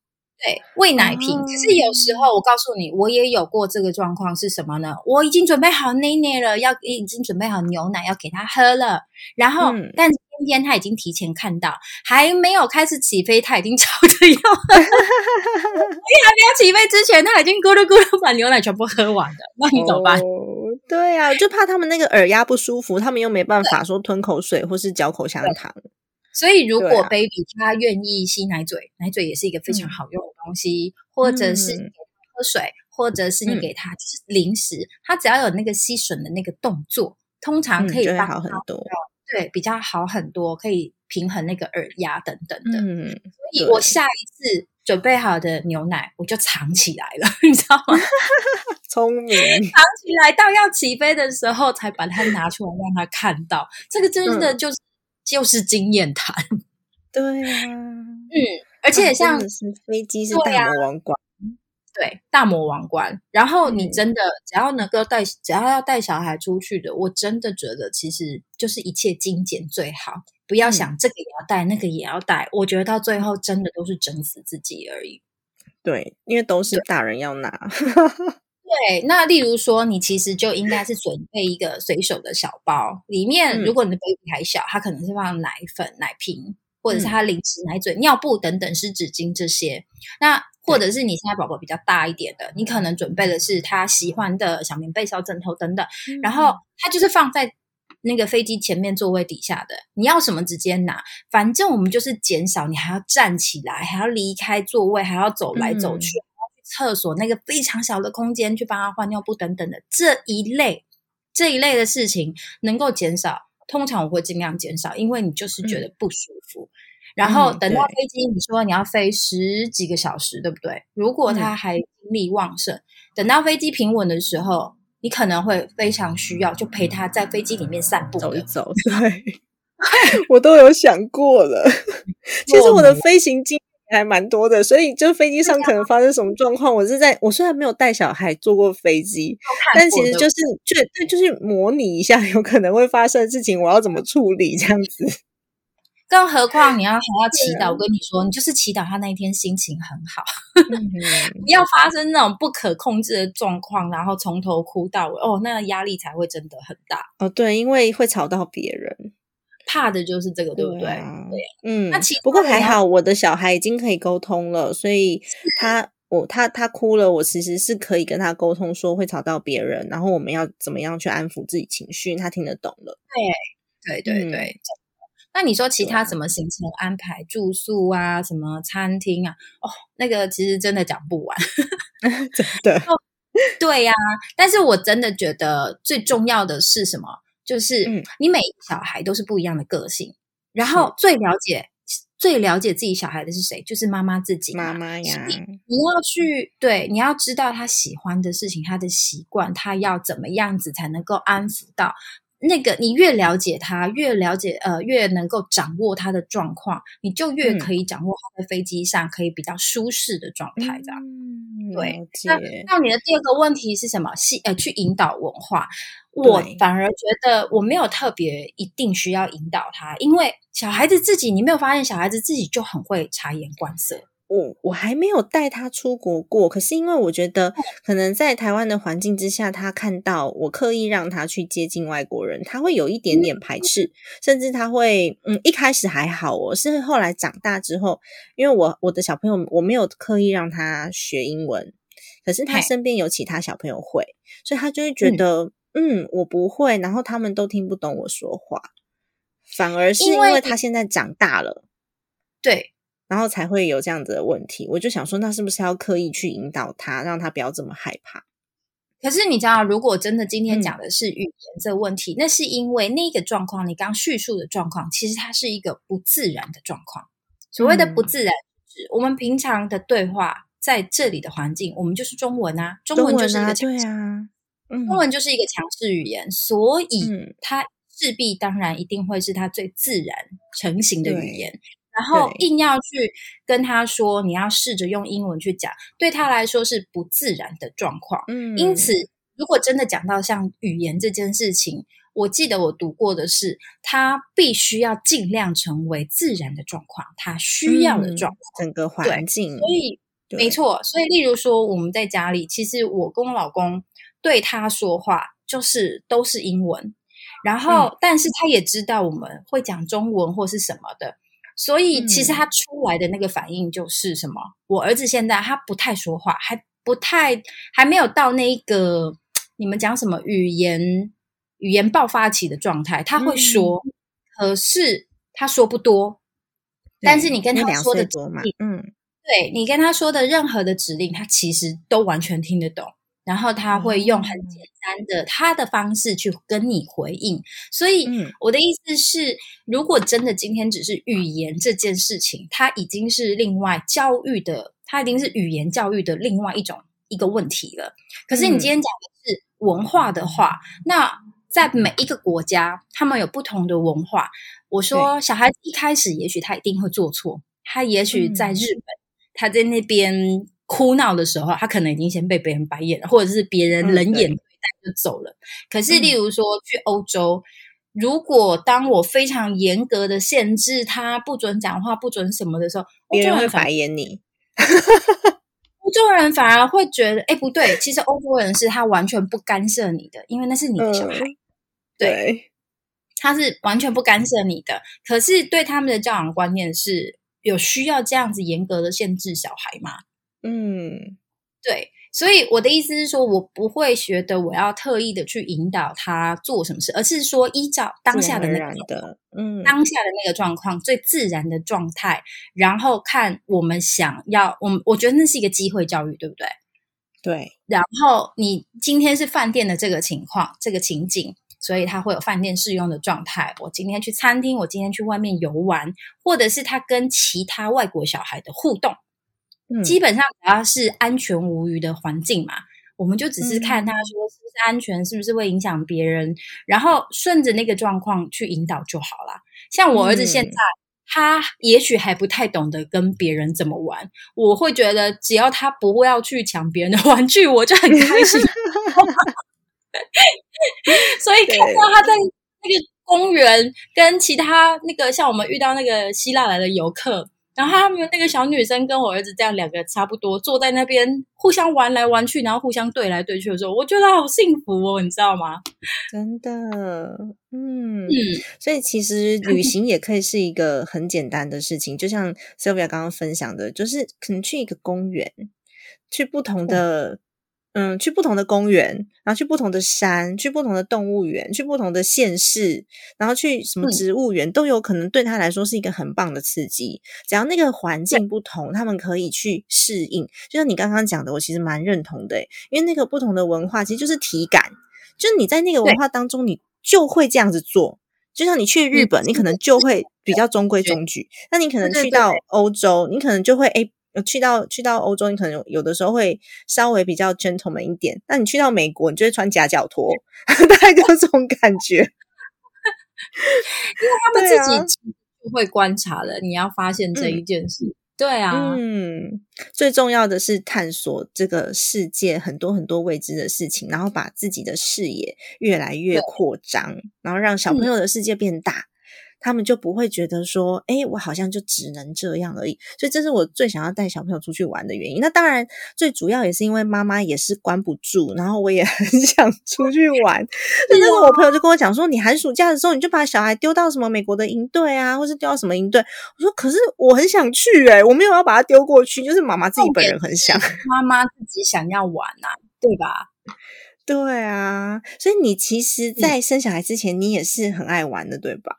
Speaker 2: 对，喂奶瓶。可是有时候我告诉你，我也有过这个状况是什么呢？我已经准备好奶奶了，要已经准备好牛奶要给他喝了，然后但今天他已经提前看到，还没有开始起飞，他已经吵着要，<laughs> 还没有起飞之前，他已经咕噜咕噜把牛奶全部喝完了。那你怎么办？
Speaker 1: 对啊，就怕他们那个耳压不舒服，他们又没办法说吞口水或是嚼口香糖。
Speaker 2: 所以，如果 baby 他愿意吸奶嘴，奶嘴也是一个非常好用的东西，或者是喝水，或者是你给他就是零食，他只要有那个吸吮的那个动作，通常可以
Speaker 1: 好很多。
Speaker 2: 对，比较好很多，可以平衡那个耳压等等的。嗯，所以我下一次准备好的牛奶，我就藏起来了，你知道吗？<laughs>
Speaker 1: 聪明，藏
Speaker 2: 起来到要起飞的时候才把它拿出来让他看到。这个真的就是。就是经验谈，<laughs>
Speaker 1: 对啊，嗯，
Speaker 2: 而且像
Speaker 1: 飞机是大魔王关，
Speaker 2: 对，大魔王关。然后你真的只要能够带，只要要带小孩出去的，我真的觉得其实就是一切精简最好，不要想这个也要带，那个也要带。我觉得到最后真的都是整死自己而已。
Speaker 1: 对，因为都是大人要拿。<laughs>
Speaker 2: 对，那例如说，你其实就应该是准备一个随手的小包，里面如果你的 baby 还小，它可能是放奶粉、奶瓶，或者是他零食、奶嘴、尿布等等湿纸巾这些。那或者是你现在宝宝比较大一点的，你可能准备的是他喜欢的小棉被、小枕头等等。然后它就是放在那个飞机前面座位底下的，你要什么直接拿。反正我们就是减少你还要站起来，还要离开座位，还要走来走去。厕所那个非常小的空间去帮他换尿布等等的这一类这一类的事情能够减少，通常我会尽量减少，因为你就是觉得不舒服。然后等到飞机，你说你要飞十几个小时，对不对？如果他还精力旺盛，等到飞机平稳的时候，你可能会非常需要就陪他在飞机里面散步
Speaker 1: 走一走。对，<laughs> 我都有想过了。<laughs> 其实我的飞行经。还蛮多的，所以就飞机上可能发生什么状况，我是在我虽然没有带小孩坐过飞机，但其实就是就对，就是模拟一下 <laughs> 有可能会发生的事情，我要怎么处理这样子。<laughs>
Speaker 2: 更何况你要还要祈祷，我跟你说，你就是祈祷他那一天心情很好，<laughs> 不要发生那种不可控制的状况，然后从头哭到尾，哦，那个压力才会真的很大。
Speaker 1: 哦，对，因为会吵到别人。
Speaker 2: 怕的就是这个，对不对？对，
Speaker 1: 嗯。那其不过还好，我的小孩已经可以沟通了，所以他我他他哭了，我其实是可以跟他沟通，说会吵到别人，然后我们要怎么样去安抚自己情绪，他听得懂了。
Speaker 2: 对，对，对，对。那你说其他什么行程安排、住宿啊，什么餐厅啊？哦，那个其实真的讲不完，<laughs>
Speaker 1: 真的。<laughs>
Speaker 2: 对呀，但是我真的觉得最重要的是什么？就是你每小孩都是不一样的个性，然后最了解、最了解自己小孩的是谁？就是妈妈自己。
Speaker 1: 妈妈呀，
Speaker 2: 你要去对，你要知道他喜欢的事情，他的习惯，他要怎么样子才能够安抚到那个？你越了解他，越了解呃，越能够掌握他的状况，你就越可以掌握他在飞机上可以比较舒适的状态，这样。对，那那你的第二个问题是什么？是呃，去引导文化。我反而觉得我没有特别一定需要引导他，因为小孩子自己，你没有发现小孩子自己就很会察言观色。
Speaker 1: 我我还没有带他出国过，可是因为我觉得可能在台湾的环境之下，他看到我刻意让他去接近外国人，他会有一点点排斥，甚至他会嗯一开始还好，哦是后来长大之后，因为我我的小朋友我没有刻意让他学英文，可是他身边有其他小朋友会，所以他就会觉得。嗯，我不会，然后他们都听不懂我说话，反而是因为他现在长大了，
Speaker 2: 对，
Speaker 1: 然后才会有这样子的问题。我就想说，那是不是要刻意去引导他，让他不要这么害怕？
Speaker 2: 可是你知道，如果真的今天讲的是语言这个问题，那是因为那个状况，你刚叙述的状况，其实它是一个不自然的状况。所谓的不自然，是我们平常的对话在这里的环境，我们就是中文啊，中文就是一个
Speaker 1: 对啊。
Speaker 2: 中文就是一个强势语言，所以它势必当然一定会是它最自然成型的语言。然后硬要去跟他说，你要试着用英文去讲，对他来说是不自然的状况。嗯，因此如果真的讲到像语言这件事情，我记得我读过的是，他必须要尽量成为自然的状况，他需要的状况，
Speaker 1: 整个环境。
Speaker 2: 所以。没错。所以，例如说我们在家里，其实我跟我老公对他说话就是都是英文，然后但是他也知道我们会讲中文或是什么的，所以其实他出来的那个反应就是什么？我儿子现在他不太说话，还不太还没有到那一个你们讲什么语言语言爆发期的状态，他会说，可是他说不多。但是你跟他说的指令，嗯，对你跟他说的任何的指令，他其实都完全听得懂。然后他会用很简单的他的方式去跟你回应。所以我的意思是，如果真的今天只是语言这件事情，它已经是另外教育的，它已经是语言教育的另外一种一个问题了。可是你今天讲的是文化的话，那在每一个国家，他们有不同的文化。我说，小孩子一开始也许他一定会做错，他也许在日本，他在那边哭闹的时候，他可能已经先被别人白眼了，或者是别人冷眼对待就走了。可是，例如说去欧洲，如果当我非常严格的限制他不准讲话、不准什么的时候，
Speaker 1: 别人会白眼你。<laughs>
Speaker 2: 欧洲人反而会觉得，哎，不对，其实欧洲人是他完全不干涉你的，因为那是你的小孩。对。他是完全不干涉你的，可是对他们的教养观念是有需要这样子严格的限制小孩吗？嗯，对，所以我的意思是说，我不会觉得我要特意的去引导他做什么事，而是说依照当下的那个，嗯，当下的那个状况最自然的状态，然后看我们想要，我我觉得那是一个机会教育，对不对？
Speaker 1: 对，
Speaker 2: 然后你今天是饭店的这个情况，这个情景。所以他会有饭店适用的状态。我今天去餐厅，我今天去外面游玩，或者是他跟其他外国小孩的互动，基本上只要是安全无虞的环境嘛，我们就只是看他说是不是安全，是不是会影响别人，然后顺着那个状况去引导就好了。像我儿子现在，他也许还不太懂得跟别人怎么玩，我会觉得只要他不要去抢别人的玩具，我就很开心。<laughs> <laughs> 所以看到他在那个公园跟其他那个像我们遇到那个希腊来的游客，然后他们那个小女生跟我儿子这样两个差不多坐在那边互相玩来玩去，然后互相对来对去的时候，我觉得好幸福哦，你知道吗？
Speaker 1: 真的，嗯嗯，所以其实旅行也可以是一个很简单的事情，<laughs> 就像 Sylvia 刚刚分享的，就是可能去一个公园，去不同的。嗯，去不同的公园，然后去不同的山，去不同的动物园，去不同的县市，然后去什么植物园，都有可能对他来说是一个很棒的刺激。只要那个环境不同，他们可以去适应。就像你刚刚讲的，我其实蛮认同的，因为那个不同的文化其实就是体感，就是你在那个文化当中，你就会这样子做。就像你去日本，你可能就会比较中规中矩；那你可能去到欧洲，你可能就会诶。去到去到欧洲，你可能有的时候会稍微比较 gentleman 一点。那你去到美国，你就会穿夹脚拖，<laughs> 大概就这种感觉。<laughs>
Speaker 2: 因为他们自己不会观察的，你要发现这一件事。对啊，
Speaker 1: 嗯，最重要的是探索这个世界很多很多未知的事情，然后把自己的视野越来越扩张，然后让小朋友的世界变大。他们就不会觉得说，哎，我好像就只能这样而已。所以这是我最想要带小朋友出去玩的原因。那当然，最主要也是因为妈妈也是关不住，然后我也 <laughs> 很想出去玩。那那个我朋友就跟我讲说，你寒暑假的时候，你就把小孩丢到什么美国的营队啊，或是丢到什么营队。我说，可是我很想去，哎，我没有要把它丢过去，就是妈妈自己本人很想，
Speaker 2: 妈妈自己想要玩呐，对吧？
Speaker 1: 对啊，所以你其实，在生小孩之前，你也是很爱玩的，对吧？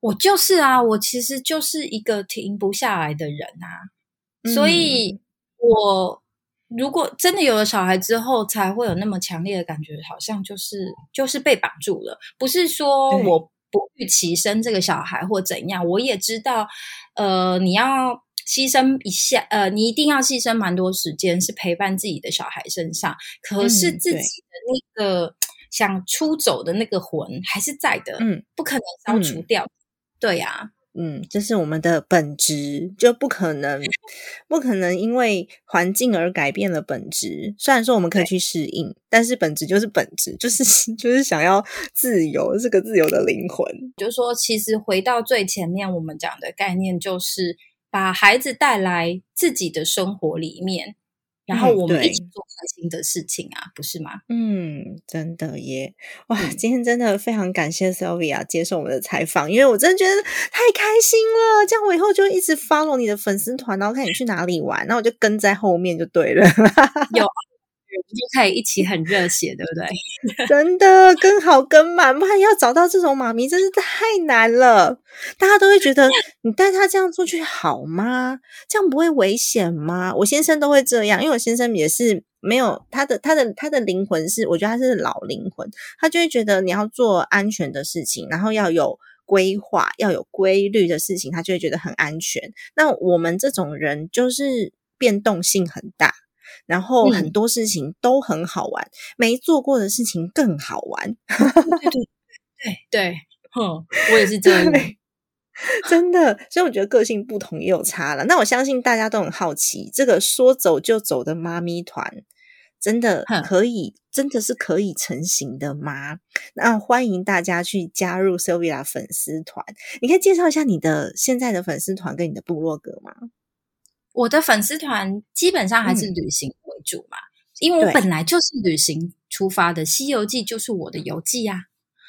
Speaker 2: 我就是啊，我其实就是一个停不下来的人啊，所以我如果真的有了小孩之后，才会有那么强烈的感觉，好像就是就是被绑住了。不是说我不预期生这个小孩或怎样，我也知道，呃，你要牺牲一下，呃，你一定要牺牲蛮多时间是陪伴自己的小孩身上，可是自己的那个想出走的那个魂还是在的，嗯，不可能消除掉。对呀，
Speaker 1: 嗯，这是我们的本质，就不可能，<laughs> 不可能因为环境而改变了本质。虽然说我们可以去适应，但是本质就是本质，就是 <laughs> 就是想要自由，是个自由的灵魂。
Speaker 2: 就是说，其实回到最前面，我们讲的概念就是把孩子带来自己的生活里面。然后我们一起做开心的事情啊，不是吗？
Speaker 1: 嗯，真的耶！哇，今天真的非常感谢 Sylvia 接受我们的采访，因为我真的觉得太开心了。这样我以后就一直 follow 你的粉丝团，然后看你去哪里玩，那我就跟在后面就对了。
Speaker 2: 有。就可以一起很热血，对不对？<laughs>
Speaker 1: 真的跟好跟满，不然要找到这种妈咪真是太难了。大家都会觉得你带他这样出去好吗？这样不会危险吗？我先生都会这样，因为我先生也是没有他的他的他的灵魂是，我觉得他是老灵魂，他就会觉得你要做安全的事情，然后要有规划、要有规律的事情，他就会觉得很安全。那我们这种人就是变动性很大。然后很多事情都很好玩，没做过的事情更好玩。<laughs>
Speaker 2: 对对对对，哼，我也是这样，
Speaker 1: 真的。所以我觉得个性不同也有差了。那我相信大家都很好奇，这个说走就走的妈咪团，真的可以，真的是可以成型的吗？那欢迎大家去加入 Sylvia 粉丝团。你可以介绍一下你的现在的粉丝团跟你的部落格吗？
Speaker 2: 我的粉丝团基本上还是旅行为主嘛，因为我本来就是旅行出发的，《西游记》就是我的游记啊。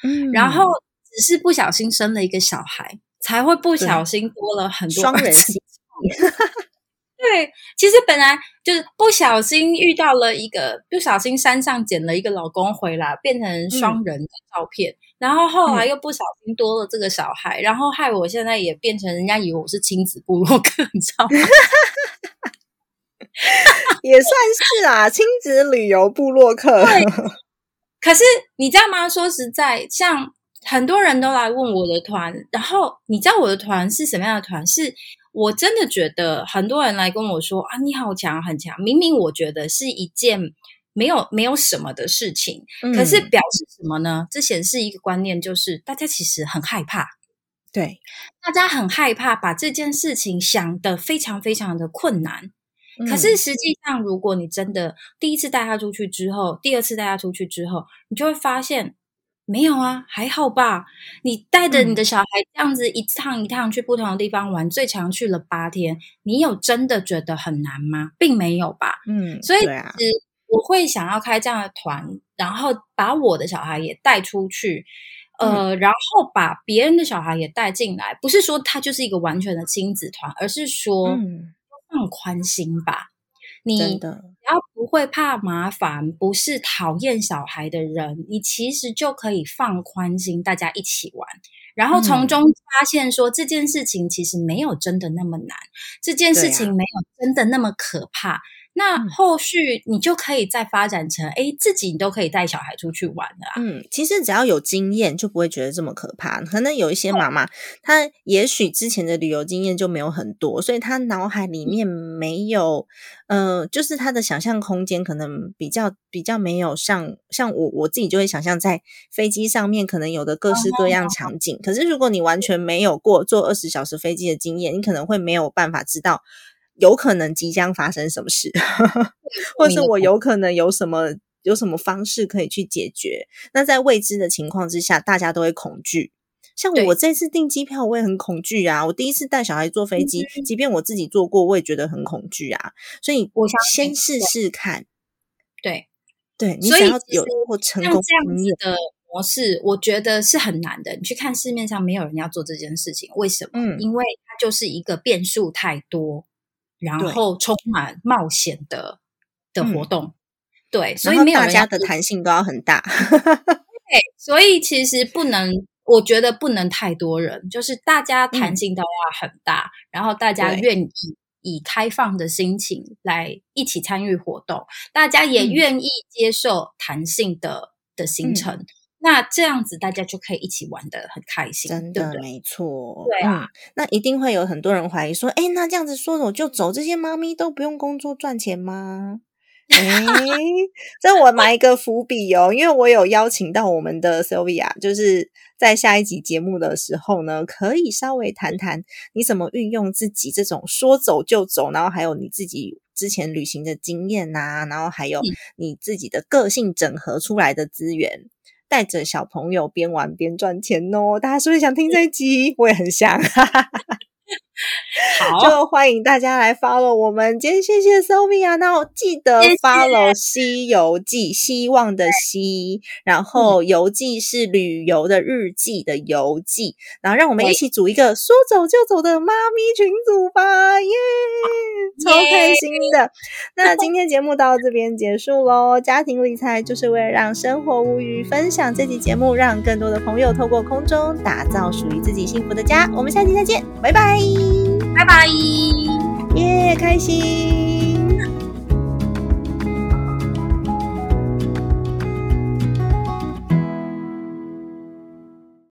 Speaker 2: 嗯，然后只是不小心生了一个小孩，才会不小心多了很多
Speaker 1: 双人 <laughs> <laughs>
Speaker 2: 对，其实本来就是不小心遇到了一个，不小心山上捡了一个老公回来，变成双人的照片，然后后来又不小心多了这个小孩，然后害我现在也变成人家以为我是亲子部落客，<laughs> 你知道吗？<laughs>
Speaker 1: 也算是啊，亲子旅游部落客。<laughs>
Speaker 2: 可是你知道吗？说实在，像很多人都来问我的团，然后你知道我的团是什么样的团？是。我真的觉得很多人来跟我说啊，你好强，很强。明明我觉得是一件没有没有什么的事情，可是表示什么呢？这显示一个观念，就是大家其实很害怕。
Speaker 1: 对，
Speaker 2: 大家很害怕把这件事情想得非常非常的困难。可是实际上，如果你真的第一次带他出去之后，第二次带他出去之后，你就会发现。没有啊，还好吧。你带着你的小孩这样子一趟一趟去不同的地方玩，最长去了八天，你有真的觉得很难吗？并没有吧。嗯，所以其实我会想要开这样的团，然后把我的小孩也带出去，呃，然后把别人的小孩也带进来。不是说他就是一个完全的亲子团，而是说放宽心吧。你只要不会怕麻烦，不是讨厌小孩的人，你其实就可以放宽心，大家一起玩，然后从中发现说这件事情其实没有真的那么难，这件事情没有真的那么可怕。那后续你就可以再发展成，哎，自己你都可以带小孩出去玩的啊。
Speaker 1: 嗯，其实只要有经验，就不会觉得这么可怕。可能有一些妈妈，她也许之前的旅游经验就没有很多，所以她脑海里面没有，呃，就是她的想象空间可能比较比较没有像像我我自己就会想象在飞机上面可能有的各式各样场景。可是如果你完全没有过坐二十小时飞机的经验，你可能会没有办法知道。有可能即将发生什么事，<laughs> 或是我有可能有什么有什么方式可以去解决？那在未知的情况之下，大家都会恐惧。像我这次订机票，我也很恐惧啊！我第一次带小孩坐飞机，即便我自己坐过，我也觉得很恐惧啊。所以，我先试试看。
Speaker 2: 对
Speaker 1: 对，你想要有或成功
Speaker 2: 这样子的模式，我觉得是很难的。你去看市面上没有人要做这件事情，为什么？嗯，因为它就是一个变数太多。然后充满冒险的的活动，对，所以没有
Speaker 1: 大家的弹性都要很大。<laughs>
Speaker 2: 对，所以其实不能，我觉得不能太多人，就是大家弹性都要很大，然后大家愿意以开放的心情来一起参与活动，大家也愿意接受弹性的的行程。那这样子，大家就可以一起玩的很开心，
Speaker 1: 真的没错。
Speaker 2: 对啊，
Speaker 1: 那一定会有很多人怀疑说：“哎，那这样子说走就走，这些妈咪都不用工作赚钱吗？”哎，<laughs> 这我埋一个伏笔哦，因为我有邀请到我们的 Sylvia，就是在下一集节目的时候呢，可以稍微谈谈你怎么运用自己这种说走就走，然后还有你自己之前旅行的经验呐，然后还有你自己的个性整合出来的资源。带着小朋友边玩边赚钱哦！大家是不是想听这一集？我也很想。<laughs> <laughs> 就欢迎大家来 follow 我们。今天谢谢 Sophia，那记得 follow《西游记》，希望的希，然后游记是旅游的日记的游记，然后让我们一起组一个说走就走的妈咪群组吧，耶，超开心的。那今天节目到这边结束喽。家庭理财就是为了让生活无虞，分享这期节目，让更多的朋友透过空中打造属于自己幸福的家。我们下期再见，拜拜。
Speaker 2: 拜拜，
Speaker 1: 耶，开心。